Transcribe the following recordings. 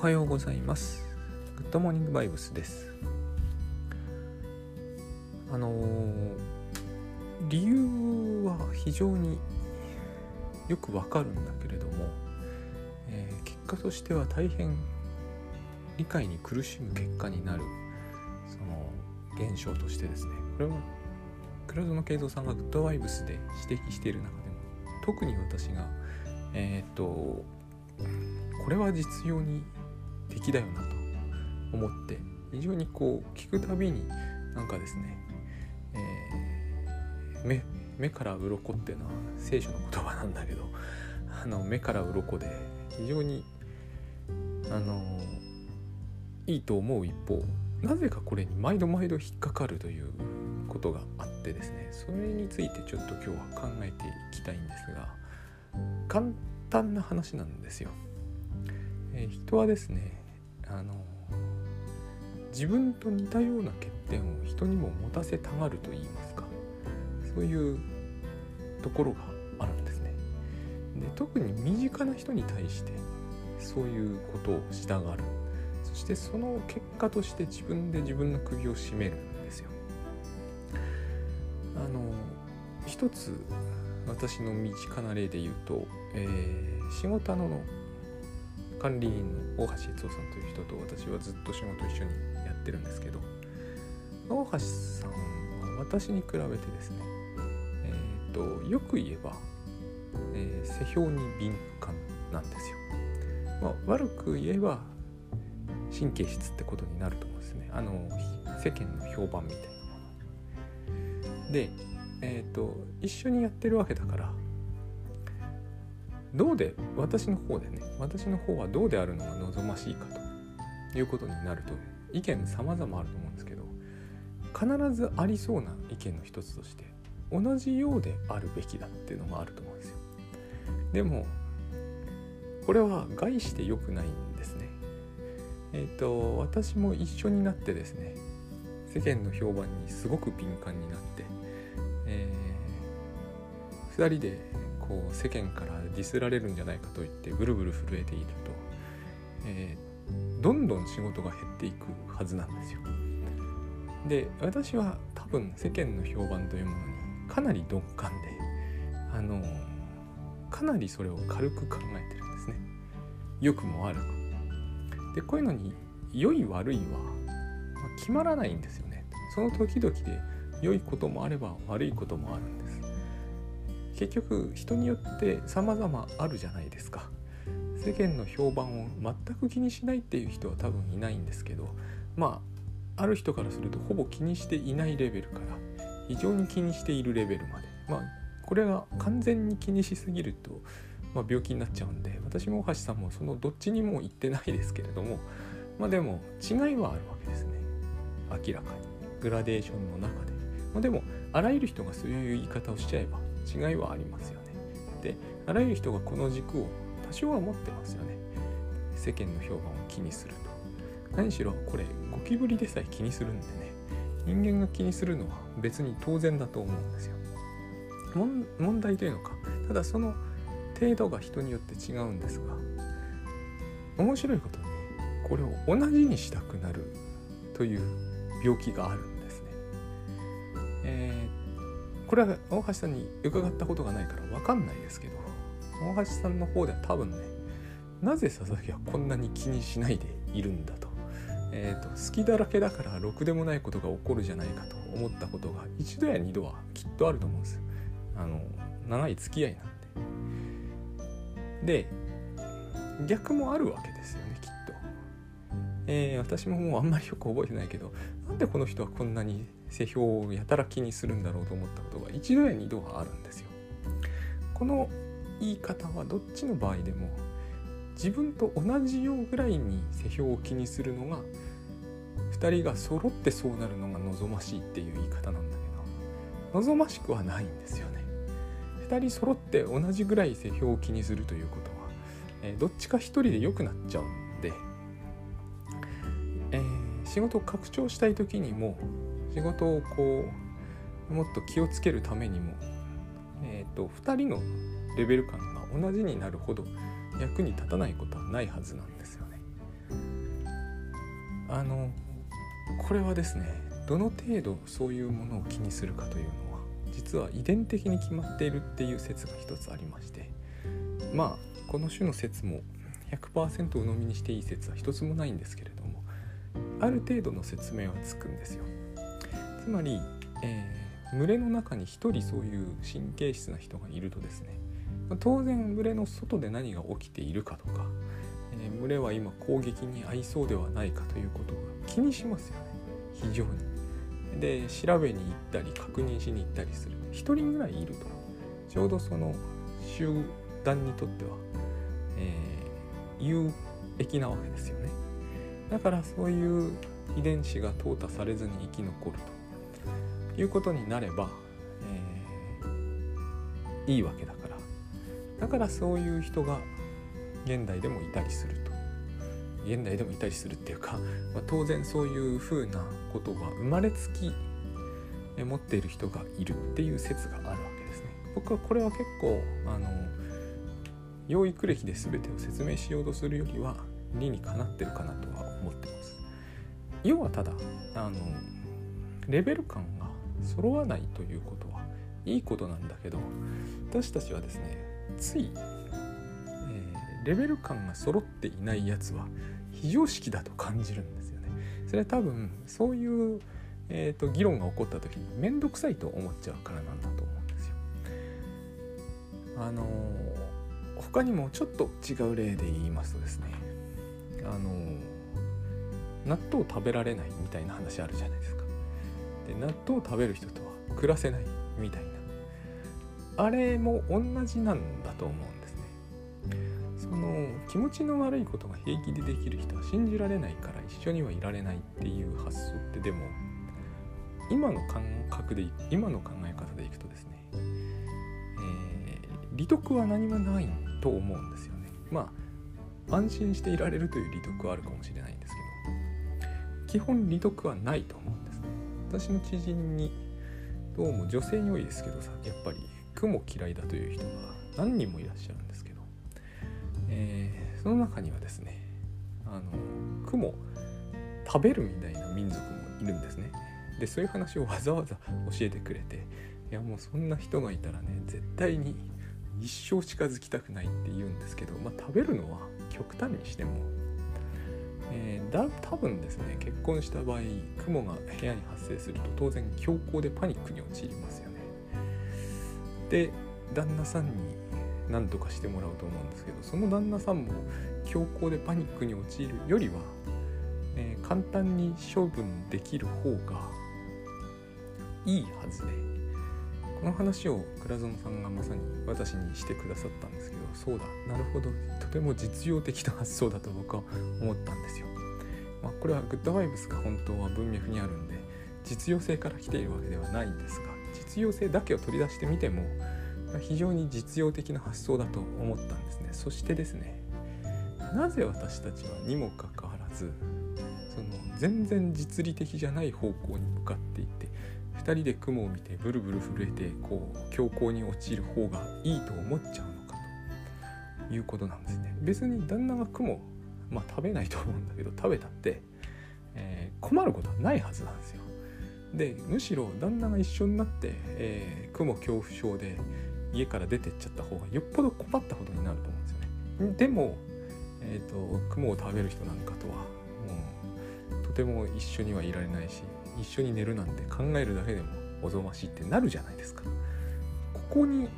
はようございます。グッドモーニングバイブスです。あのー、理由は非常によくわかるんだけれども、えー、結果としては大変理解に苦しむ結果になるその現象としてですね。これは倉園慶三さんがグッドバイブスで指摘している中でも特に私がえっ、とこれは実用に敵だよなと思って非常にこう聞くたびになんかですね、えー、目目から鱗っていうのは聖書の言葉なんだけどあの目から鱗で非常にあのいいと思う一方なぜかこれに毎度毎度引っかかるということがあってですねそれについてちょっと今日は考えていきたいんですが簡単な話なんですよ。えー、人はですねあの自分と似たような欠点を人にも持たせたがると言いますかそういうところがあるんですね。で特に身近な人に対してそういうことをしたがるそしてその結果として自分で自分の首を絞めるんですよ。あの一つ私の身近な例で言うと、えー、仕事の管理員の大橋悦夫さんという人と私はずっと仕事一緒にやってるんですけど大橋さんは私に比べてですねえっ、ー、とよく言えば、えー、世評に敏感なんですよ。まあ、悪く言えば神経質ってことになると思うんですねあの世間の評判みたいなものでえっ、ー、と一緒にやってるわけだからどうで私の方でね私の方はどうであるのが望ましいかと。いうことになると意見様々あると思うんですけど必ずありそうな意見の一つとして同じようであるべきだっていうのがあると思うんですよ。でもこれは害して良くないんですね。えっ、ー、と私も一緒になってですね世間の評判にすごく敏感になって、えー、2人でこう世間からディスられるんじゃないかと言ってブルブル震えていると、えー、どんどん仕事が減っていくはずなんですよ。で私は多分世間の評判というものにかなり鈍感であのかなりそれを軽く考えてるんですね。良くも悪く。でこういうのに良い悪いは、ま、決まらないんですよね。その時々で良いこともあれば悪いこともある。結局人によって様々あるじゃないですか。世間の評判を全く気にしないっていう人は多分いないんですけどまあある人からするとほぼ気にしていないレベルから非常に気にしているレベルまで。まあこれが完全に気にしすぎると、まあ、病気になっちゃうんで私も大橋さんもそのどっちにも行ってないですけれどもまあでも違いはあるわけですね。明らかに。グラデーションの中で、まあ、でもあらゆる人がそういう言い方をしちゃえば違いはありますよね。であらゆる人がこの軸を多少は持ってますよね。世間の評判を気にすると。何しろこれゴキブリでさえ気にするんでね人間が気にするのは別に当然だと思うんですよ。問題というのかただその程度が人によって違うんですが面白いことにこれを同じにしたくなるという病気があるんですね。えーこれは大橋さんに伺ったことがないから分かんないですけど大橋さんの方では多分ねなぜ佐々木はこんなに気にしないでいるんだと,、えーと、好きだらけだからろくでもないことが起こるじゃないかと思ったことが一度や二度はきっとあると思うんです。あの長い付き合いなんで。で逆もあるわけですよねきっと、えー、私ももうあんまりよく覚えてないけどなんでこの人はこんなに世評をやたら気にするんだろうと思ったことが一度や二度はあるんですよ。この言い方はどっちの場合でも自分と同じようぐらいに世評を気にするのが2人が揃ってそうなるのが望ましいっていう言い方なんだけど望ましくはないんですよね。2人揃って同じぐらい世評を気にするということは、え、どっちか1人で良くなっちゃうんで、えー、仕事を拡張したい時にも仕事をこうもっと気をつけるためにも、えーと、2人のレベル感が同じになるほど役に立たないことはないはずなんですよね。あのこれはですねどの程度そういうものを気にするかというのは実は遺伝的に決まっているっていう説が一つありましてまあこの種の説も100%鵜呑みにしていい説は一つもないんですけれどもある程度の説明はつくんですよつまり、えー、群れの中に一人そういう神経質な人がいるとですねま当然群れの外で何が起きているかとか、えー、群れは今攻撃に遭いそうではないかということが気にしますよね。非常に。で調べに行ったり確認しに行ったりする。1人ぐらいいると。ちょうどその集団にとっては、えー、有益なわけですよね。だからそういう遺伝子が淘汰されずに生き残ると。いうことになれば、えー、いいわけだからだからそういう人が現代でもいたりすると現代でもいたりするっていうか、まあ、当然そういうふうなことが生まれつき持っている人がいるっていう説があるわけですね。僕はこれは結構あの養育歴で全てを説明しようとするよりは理にかなってるかなとは思ってます。要はただあのレベル感が揃わないということはいいことなんだけど私たちはですねついえレベル感が揃っていないやつは非常識だと感じるんですよね。それは多分そういう、えーと、議論が起こった時に面倒くさいと思っちゃうからなんだと思うんですよ。あの他にもちょっと違う例で言いますとですねあの納豆食べられないみたいな話あるじゃないですか。納豆を食べる人とは暮らせないみたいな。あれも同じなんだと思うんですね。その気持ちの悪いことが平気でできる人は信じられないから一緒にはいられないっていう発想ってでも今の感覚で今の考え方でいくとですね、えー、利得は何もないと思うんですよね。まあ安心していられるという利得はあるかもしれないんですけど基本利得はないと思うんです。私の知人にどうも女性に多いですけどさやっぱり雲嫌いだという人が何人もいらっしゃるんですけど。えー、その中にはですねあの雲食べるみたいな民族もいるんですね。でそういう話をわざわざ教えてくれていやもうそんな人がいたらね絶対に一生近づきたくないって言うんですけど、まあ、食べるのは極端にしても、えー、だ多分ですね結婚した場合雲が部屋に発生すると当然強行でパニックに陥りますよね。で旦那さんに何とかしてもらうと思うんですけどその旦那さんも強行でパニックに陥るよりは、えー、簡単に処分できる方がいいはずで。この話を倉園さんがまさに私にしてくださったんですけどそうだなるほどとても実用的な発想だと僕は思ったんですよ。まあ、これはグッドバイブスが本当は文脈にあるんで実用性から来ているわけではないんですが実用性だけを取り出してみても非常に実用的な発想だと思ったんですねそしてですねなぜ私たちはにもかかわらずその全然実利的じゃない方向に向かっていって2人で雲を見てブルブル震えてこう強行に陥る方がいいと思っちゃうのかと。いうことなんですね。別に旦那が雲まあ食べないと思うんだけど食べたって、えー、困ることはないはずなんですよ。でむしろ旦那が一緒になって、えー、雲恐怖症で家から出てっちゃった方がよっぽど困ったことになると思うんですよね。でも、えーと、雲を食べる人なんかとはもうとても一緒にはいられないし一緒に寝るなんて考えるだけでもおぞましいってなるじゃないですか。ここに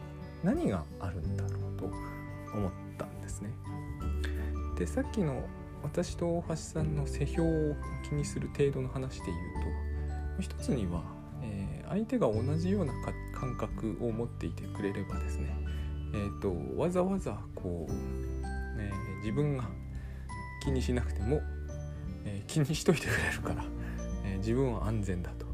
何があるんだろうと思ったんですね。でさっきの私と大橋さんの世評を気にする程度の話で言うと一つにはえ相手が同じような感覚を持っていてくれればですね、えーと、わざわざこう、えー、自分が気にしなくても、えー、気にしといてくれるから、自分は安全だと。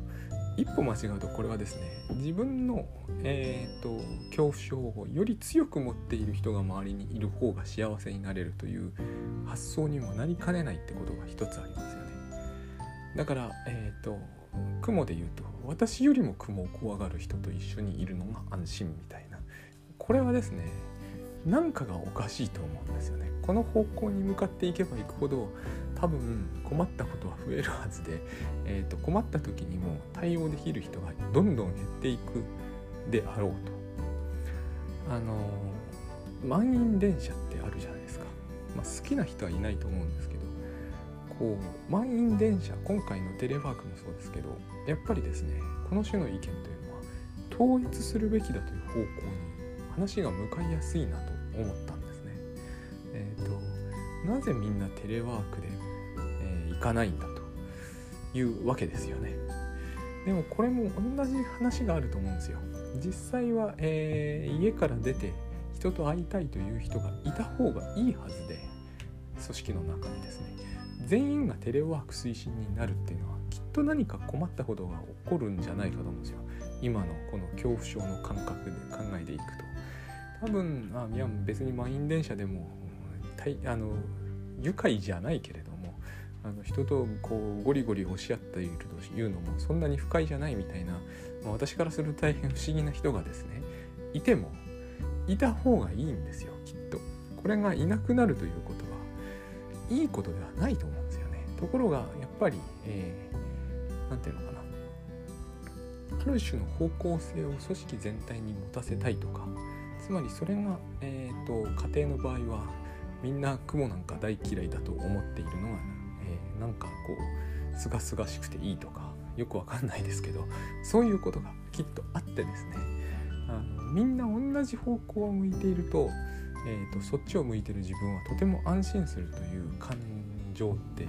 一歩間違うとこれはですね自分の、えーと、恐怖症をより強く持っている人が周りにいる方が幸せになれるという発想にもなりかねないってことが一つありますよね。だから、えーと雲で言うと私よりも雲を怖がる人と一緒にいるのが安心みたいな。これはですね何かがおかしいと思うんですよねこの方向に向かっていけばいくほど多分困ったことは増えるはずで、えー、と困った時にも対応できる人がどんどん減っていくであろうと。あの満員電車ってあるじゃないですか、まあ、好きな人はいないと思うんですけどこう満員電車今回のテレワークもそうですけどやっぱりですねこの種の意見というのは統一するべきだという方向に話が向かいやすいなと思ったんですね。えっ、ー、となぜみんなテレワークで、えー、行かないんだというわけですよね。でもこれも同じ話があると思うんですよ。実際は、えー、家から出て人と会いたいという人がいた方がいいはずで組織の中にですね全員がテレワーク推進になるっていうのはきっと何か困ったことが起こるんじゃないかと思うんですよ今のこの恐怖症の感覚で考えていくと多分あいや別に満員電車でもあの愉快じゃないけれどもあの人とこうゴリゴリ押し合っているというのもそんなに不快じゃないみたいな、まあ、私からすると大変不思議な人がですねいてもいた方がいいんですよきっと。これがいなくなるということはいいことではないと思うんですよね。ところがやっぱり何、えー、て言うのかなある種の方向性を組織全体に持たせたいとかつまりそれが、えーと、家庭の場合はみんな雲なんか大嫌いだと思っているのが、えー、なんかこうすがすがしくていいとかよくわかんないですけどそういうことがきっとあってですねあのみんな同じ方向を向いていると,、えーと、そっちを向いてる自分はとても安心するという感情って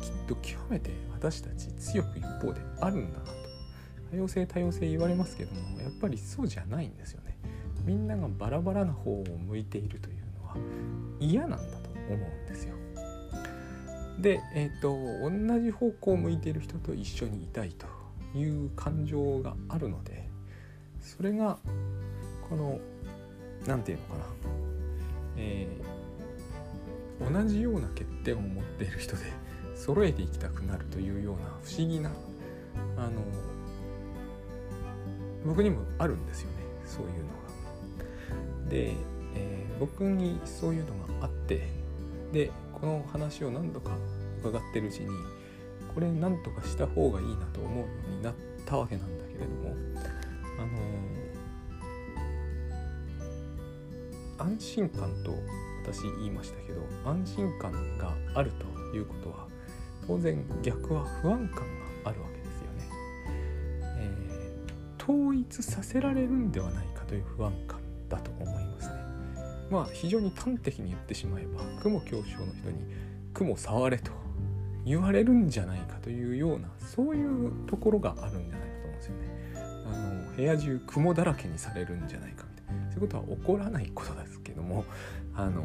きっと極めて私たち強く一方であるんだなと多様性多様性言われますけどもやっぱりそうじゃないんですよね。みんながバラバラな方を向いているというのは嫌なんだと思うんですよ。で、えーと、同じ方向を向いている人と一緒にいたいという感情があるのでそれがこの何て言うのかな、えー、同じような欠点を持っている人で揃えていきたくなるというような不思議なあの僕にもあるんですよね。そういうのが。で、えー、僕にそういうのがあってでこの話を何度か伺ってるうちにこれ何とかした方がいいなと思うようになったわけなんだけれどもあの安心感と私言いましたけど安心感があるということは当然逆は不安感があるわけですよね、えー、統一させられるんではないかという不安感。まあ非常に端的に言ってしまえば雲恐怖症の人に雲触れと言われるんじゃないかというようなそういうところがあるんじゃないかと思うんですよね。あの部屋中雲だらけにされるんじゃないかみたいな。そういうことは起こらないことですけどもあの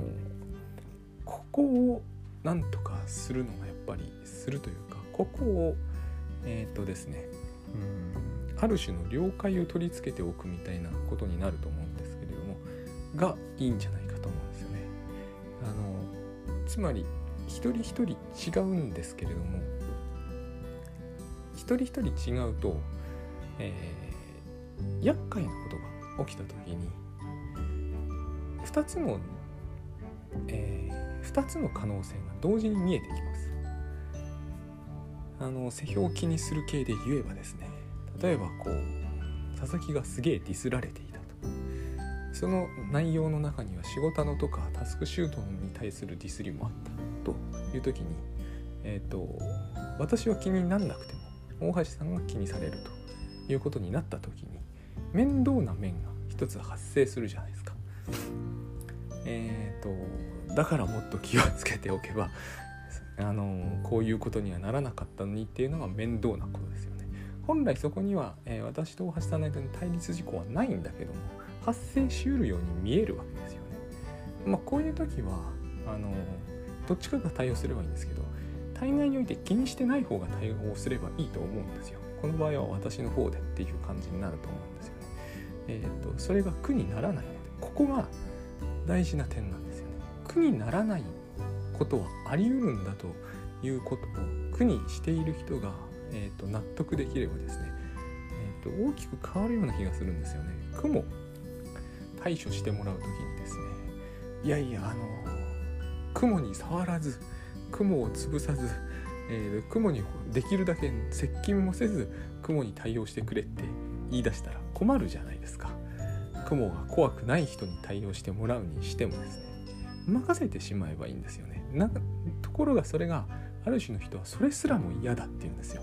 ここをなんとかするのがやっぱりするというかここをえっ、ー、とですねうんある種の了解を取り付けておくみたいなことになると思うんですがいいんじゃないかと思うんですよね。あのつまり一人一人違うんですけれども一人一人違うと、えー、厄介なことが起きた時に2つの、えー、2つの可能性が同時に見えてきます。あの世評を気にする系で言えばですね例えばこう佐々木がすげえディスられていたとその内容の中には仕事のとかタスクシュートに対するディスりもあったという時にえ、ー、と私は気になんなくても大橋さんが気にされるということになった時に面倒な面が一つ発生するじゃないですか。えーと、だからもっと気をつけておけば あのこういうことにはならなかったのにっていうのが面倒なことですよね。本来そこには、えー、私と大橋さんの間に対立事項はないんだけども発生しうるように見えるわけですよね。まあ、こういう時はあのどっちかが対応すればいいんですけど大概において気にしてない方が対応すればいいと思うんですよ。この場合は私の方でっていう感じになると思うんですよね。えーと、とそれが苦にならないのでここが大事な点なんですよね。苦にならないことはあり得るんだということを苦にしている人が、えーと、納得できればですね、えーと、大きく変わるような気がするんですよね。苦も対処してもらう時にですねいやいやあの雲に触らず雲を潰さず、えー、雲にできるだけ接近もせず雲に対応してくれって言い出したら困るじゃないですか。雲が怖くない人に対応してもらうにしてもですね任せてしまえばいいんですよね。なところがそれがある種の人はそれすらも嫌だって言うんですよ。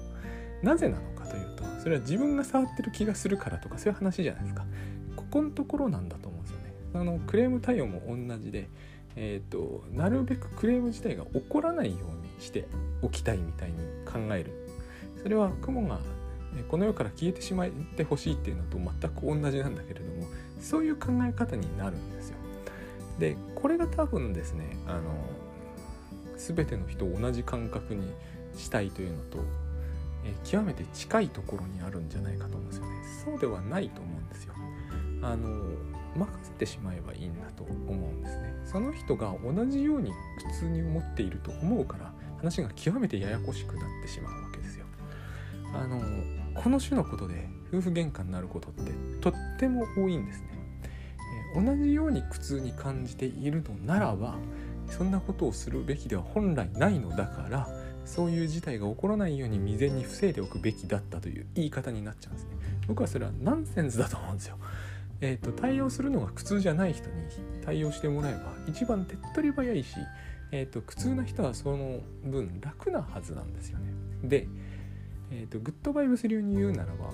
なぜなのかというとそれは自分が触ってる気がするからとかそういう話じゃないですか。ここのところなんだと。あのクレーム対応も同じでえーと、なるべくクレーム自体が起こらないようにしておきたいみたいに考えるそれは雲がこの世から消えてしまってほしいっていうのと全く同じなんだけれどもそういう考え方になるんですよ。でこれが多分ですねあの全ての人を同じ感覚にしたいというのと極めて近いところにあるんじゃないかと思うんですよね。そうではないと思うんですよ。あの任せてしまえばいいんだと思うんですね。その人が同じように普通に思っていると思うから話が極めてややこしくなってしまうわけですよ。あのこの種のことで夫婦喧嘩になることってとっても多いんですね。同じように苦痛に感じているのならばそんなことをするべきでは本来ないのだからそういう事態が起こらないように未然に防いでおくべきだったという言い方になっちゃうんですね。僕はそれはナンセンスだと思うんですよ。えーと、対応するのが苦痛じゃない人に対応してもらえば一番手っ取り早いし、えーと、苦痛な人はその分楽なはずなんですよね。で、えーと、グッドバイブス流に言うならば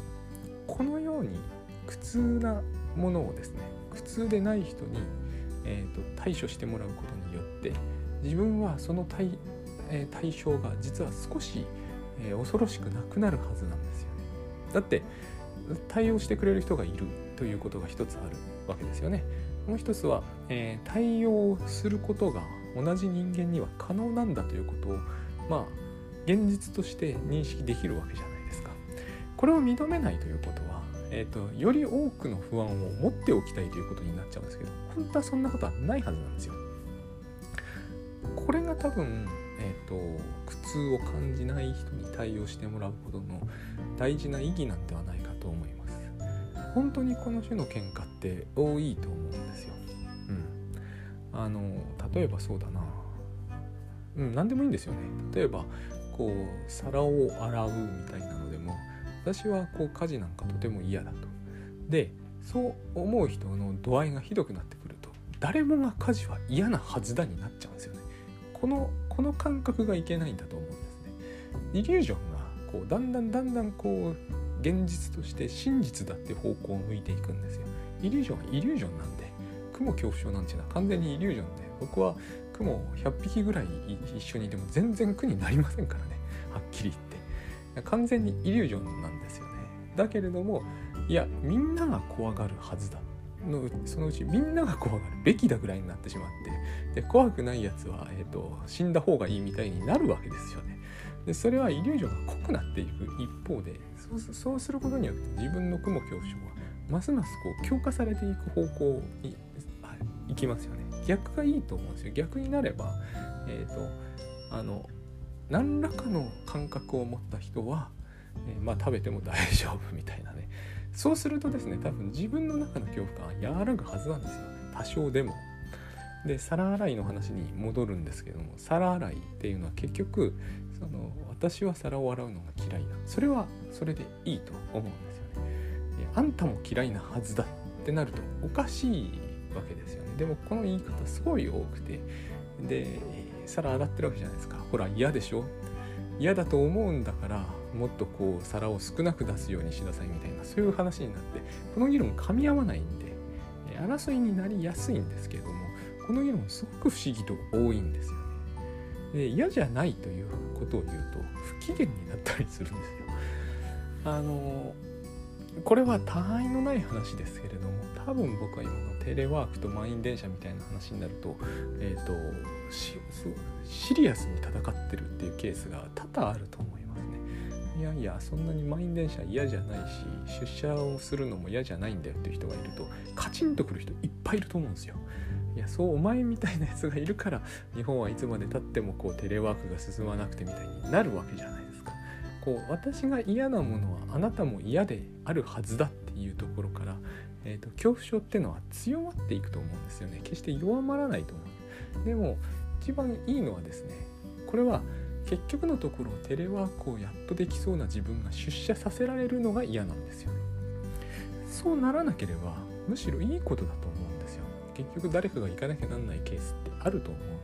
このように苦痛なものをですね苦痛でない人に、えー、と対処してもらうことによって自分はその対,、えー、対象が実は少し、えー、恐ろしくなくなるはずなんですよね。だって対応してくれる人がいるということが一つあるわけですよね。もう一つは、えー、対応することが同じ人間には可能なんだということをまあ現実として認識できるわけじゃないですか。これを認めないということは、えーと、より多くの不安を持っておきたいということになっちゃうんですけど本当はそんなことはないはずなんですよ。これが多分、えーと苦痛を感じない人に対応してもらうことの大事な意義なんではないかと思います。本当にこの種の喧嘩って多いと思うんですよ。うん、あの例えばそうだな、うん、何でもいいんですよね。例えばこう皿を洗うみたいなのでも私はこう家事なんかとても嫌だと。でそう思う人の度合いがひどくなってくると誰もが家事は嫌なはずだになっちゃうんですよね。このこの感覚がいけないんだと思うんですね。イリュージョンがこうだんだんだんだんこう現実として真実だって方向を向いていくんですよ。イリュージョンはイリュージョンなんで雲恐怖症なんていうのは完全にイリュージョンで僕は雲100匹ぐらい一緒にいても全然苦になりませんからね。はっきり言って。完全にイリュージョンなんですよね。だけれどもいやみんなが怖がるはずだ。のそのうちみんなが怖がるべきだぐらいになってしまってで怖くないやつは、えーと死んだ方がいいみたいになるわけですよね。でそれはイリュージョンが濃くなっていく一方でそうそうすることによって自分の雲恐怖症はますますこう強化されていく方向にいきますよね。逆がいいと思うんですよ。逆になればえ、ー、とあの何らかの感覚を持った人は、えー、まあ食べても大丈夫みたいなね。そうするとですね多分自分の中の恐怖感は和らぐはずなんですよ多少でも。で皿洗いの話に戻るんですけども皿洗いっていうのは結局その私は皿を洗うのが嫌いだそれはそれでいいと思うんですよね。あんたも嫌いなはずだってなるとおかしいわけですよね。でもこの言い方すごい多くてで皿洗ってるわけじゃないですか。ほら嫌でしょ？嫌だと思うんだからもっとこう皿を少なく出すようにしなさいみたいなそういう話になってこの議論噛み合わないんで争いになりやすいんですけれどもこの議論すごく不思議と多いんですよねで嫌じゃないということを言うと不機嫌になったりするんですよ。あのこれは他愛のない話ですけれども多分僕は今のテレワークと満員電車みたいな話になると,、えーと、シリアスに戦ってるっていうケースが多々あると思い。やいやそんなに満員電車嫌じゃないし出社をするのも嫌じゃないんだよっていう人がいるとカチンとくる人いっぱいいると思うんですよ。いやそうお前みたいなやつがいるから日本はいつまでたってもこうテレワークが進まなくてみたいになるわけじゃないですか。こう私が嫌なものはあなたも嫌であるはずだっていうところから、えーと、恐怖症っていうのは強まっていくと思うんですよね決して弱まらないと思うでも一番いいのはですねこれは結局のところテレワークをやっとできそうな自分が出社させられるのが嫌なんですよね。そうならなければむしろいいことだと思うんですよ。結局誰かが行かなきゃなんないケースってあると思うの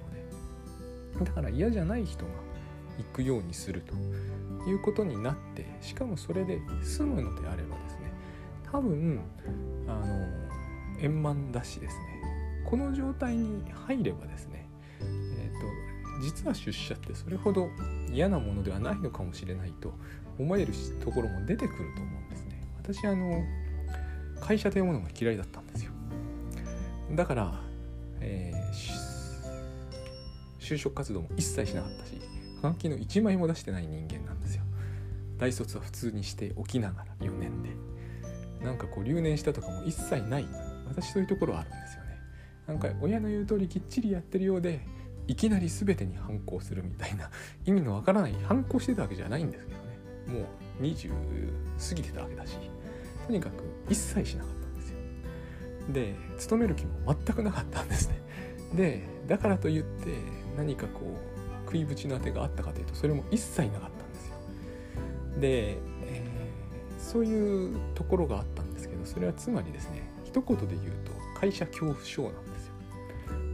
で。だから嫌じゃない人が行くようにするということになってしかもそれで済むのであればですね多分あの円満だしですね。この状態に入ればですね、実は出社ってそれほど嫌なものではないのかもしれないと思えるところも出てくると思うんですね。私あの会社というものが嫌いだったんですよ。だから、えー、就職活動も一切しなかったしはがきの1枚も出してない人間なんですよ。大卒は普通にしておきながら4年で。なんかこう留年したとかも一切ない。私そういうところはあるんですよね。なんか親の言う通りきっちりやってるようでいきなり全てに反抗するみたいな 意味のわからない反抗してたわけじゃないんですけどね。もう20過ぎてたわけだしとにかく一切しなかったんですよ。で勤める気も全くなかったんですね。でだからといって何かこう食いぶちのあてがあったかというとそれも一切なかったんですよ。で、えー、そういうところがあったんですけどそれはつまりですね一言で言うと会社恐怖症なんです。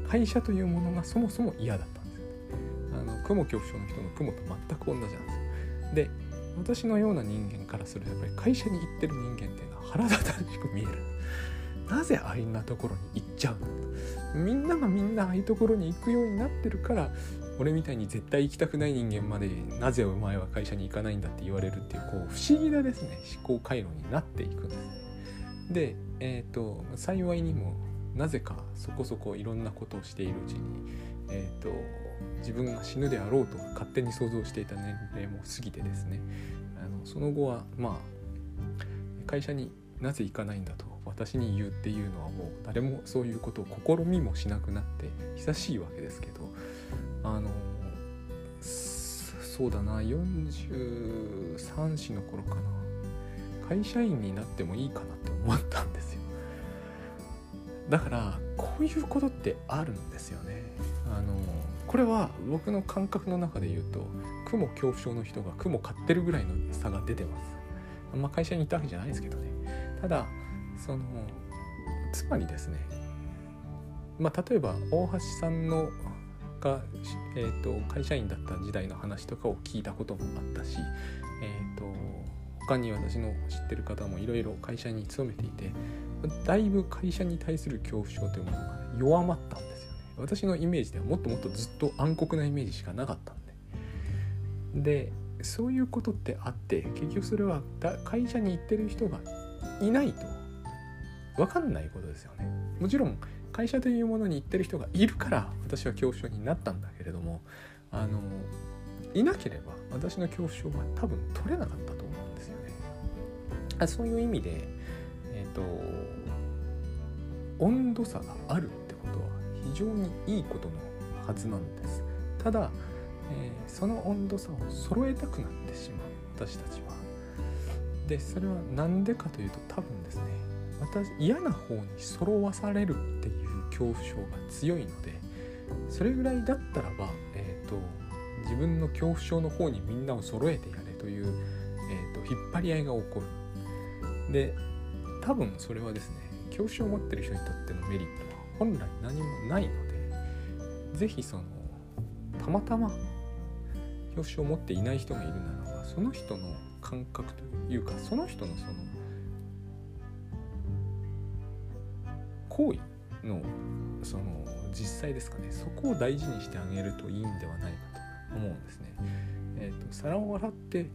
会社というものがそもそも嫌だったんですあの雲恐怖症の人の雲と全く同じなんですよ。で私のような人間からするとやっぱり会社に行ってる人間っていうのは腹立たしく見える。なぜあんなところに行っちゃうの？みんながみんなああいうところに行くようになってるから俺みたいに絶対行きたくない人間までなぜお前は会社に行かないんだって言われるっていうこう不思議なですね思考回路になっていくんですでえっ、ー、と幸いにもなぜかそこそこいろんなことをしているうちに、えーと、自分が死ぬであろうと勝手に想像していた年齢も過ぎてですね。あのその後はまあ会社になぜ行かないんだと私に言うっていうのはもう誰もそういうことを試みもしなくなって久しいわけですけどあのそうだな43歳の頃かな。会社員になってもいいかなって思ったんですよ。だからこういうことってあるんですよね。あのこれは僕の感覚の中で言うと雲恐怖症の人が雲買ってるぐらいの差が出てます。あんま会社に行ったわけじゃないですけどね。ただそのつまりですねまあ例えば大橋さんのが、えーと、会社員だった時代の話とかを聞いたこともあったし、えーと他に私の知ってる方もいろいろ会社に勤めていてだいぶ会社に対する恐怖症というものが弱まったんですよね。私のイメージではもっともっとずっと暗黒なイメージしかなかったんで。でそういうことってあって結局それは会社に行ってる人がいないと分かんないことですよね。もちろん会社というものに行ってる人がいるから私は恐怖症になったんだけれどもあのいなければ私の恐怖症は多分取れなかったと思うんですよね。あそういう意味でえっ、ー、と温度差があるってことは非常にいいことのはずなんです。ただ、えー、その温度差を揃えたくなってしまう。私たちは。でそれは何でかというと多分ですね。私嫌な方に揃わされるっていう恐怖症が強いのでそれぐらいだったらば、えーと、自分の恐怖症の方にみんなを揃えてやれという、えーと、引っ張り合いが起こる。で多分それはですね恐怖症を持ってる人にとってのメリットは本来何もないので是非そのたまたま恐怖症を持っていない人がいるならばその人の感覚というかその人のその行為のその実際ですかねそこを大事にしてあげるといいんではないかと思うんですね。えーと、皿を洗って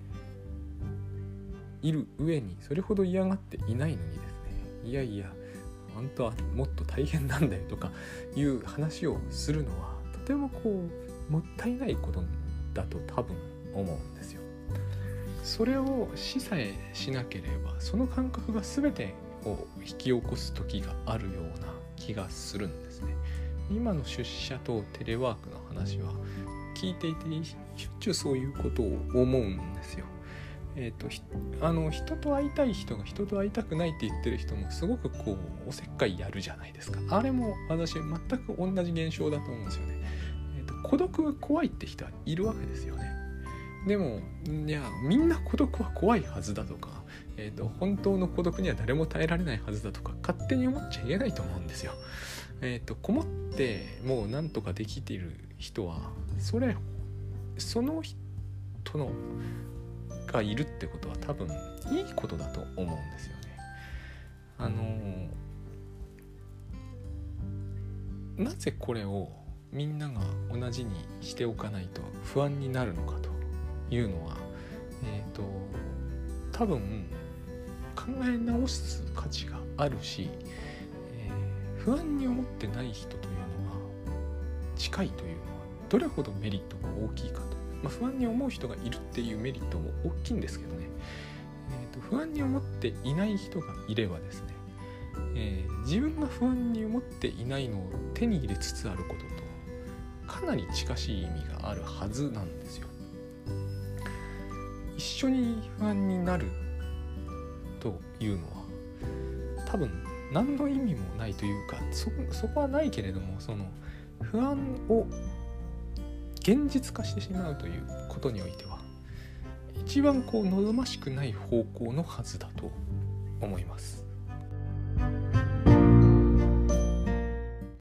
いる上にそれほど嫌がっていないのにですねいやいやあんたはもっと大変なんだよとかいう話をするのはとてもこうもったいないことだと多分思うんですよ。それをしさえしなければその感覚が全てを引き起こす時があるような気がするんですね。今の出社とテレワークの話は聞いていてしょっちゅうそういうことを思うんですよ。えーと、あの人と会いたい人が人と会いたくないって言ってる人もすごくこうおせっかいやるじゃないですか。あれも私全く同じ現象だと思うんですよね、えーと、孤独が怖いって人はいるわけですよね。でもいやみんな孤独は怖いはずだとか、えーと、本当の孤独には誰も耐えられないはずだとか勝手に思っちゃいけないと思うんですよ。えっ、ー、とこもってもうなんとかできている人はそれその人のがいるってことは多分いいことだと思うんですよね。あのなぜこれをみんなが同じにしておかないと不安になるのかというのはえっ、ー、と多分考え直す価値があるし、えー、不安に思ってない人というのは近いというのはどれほどメリットが大きいかと、まあ、不安に思う人がいるっていうメリットも大きいんですけどね、えーと、不安に思っていない人がいればですね、えー、自分が不安に思っていないのを手に入れつつあることとかなり近しい意味があるはずなんですよ。一緒に不安になるというのは多分何の意味もないというかそこはないけれどもその不安を現実化してしまうということにおいては一番こう望ましくない方向のはずだと思います。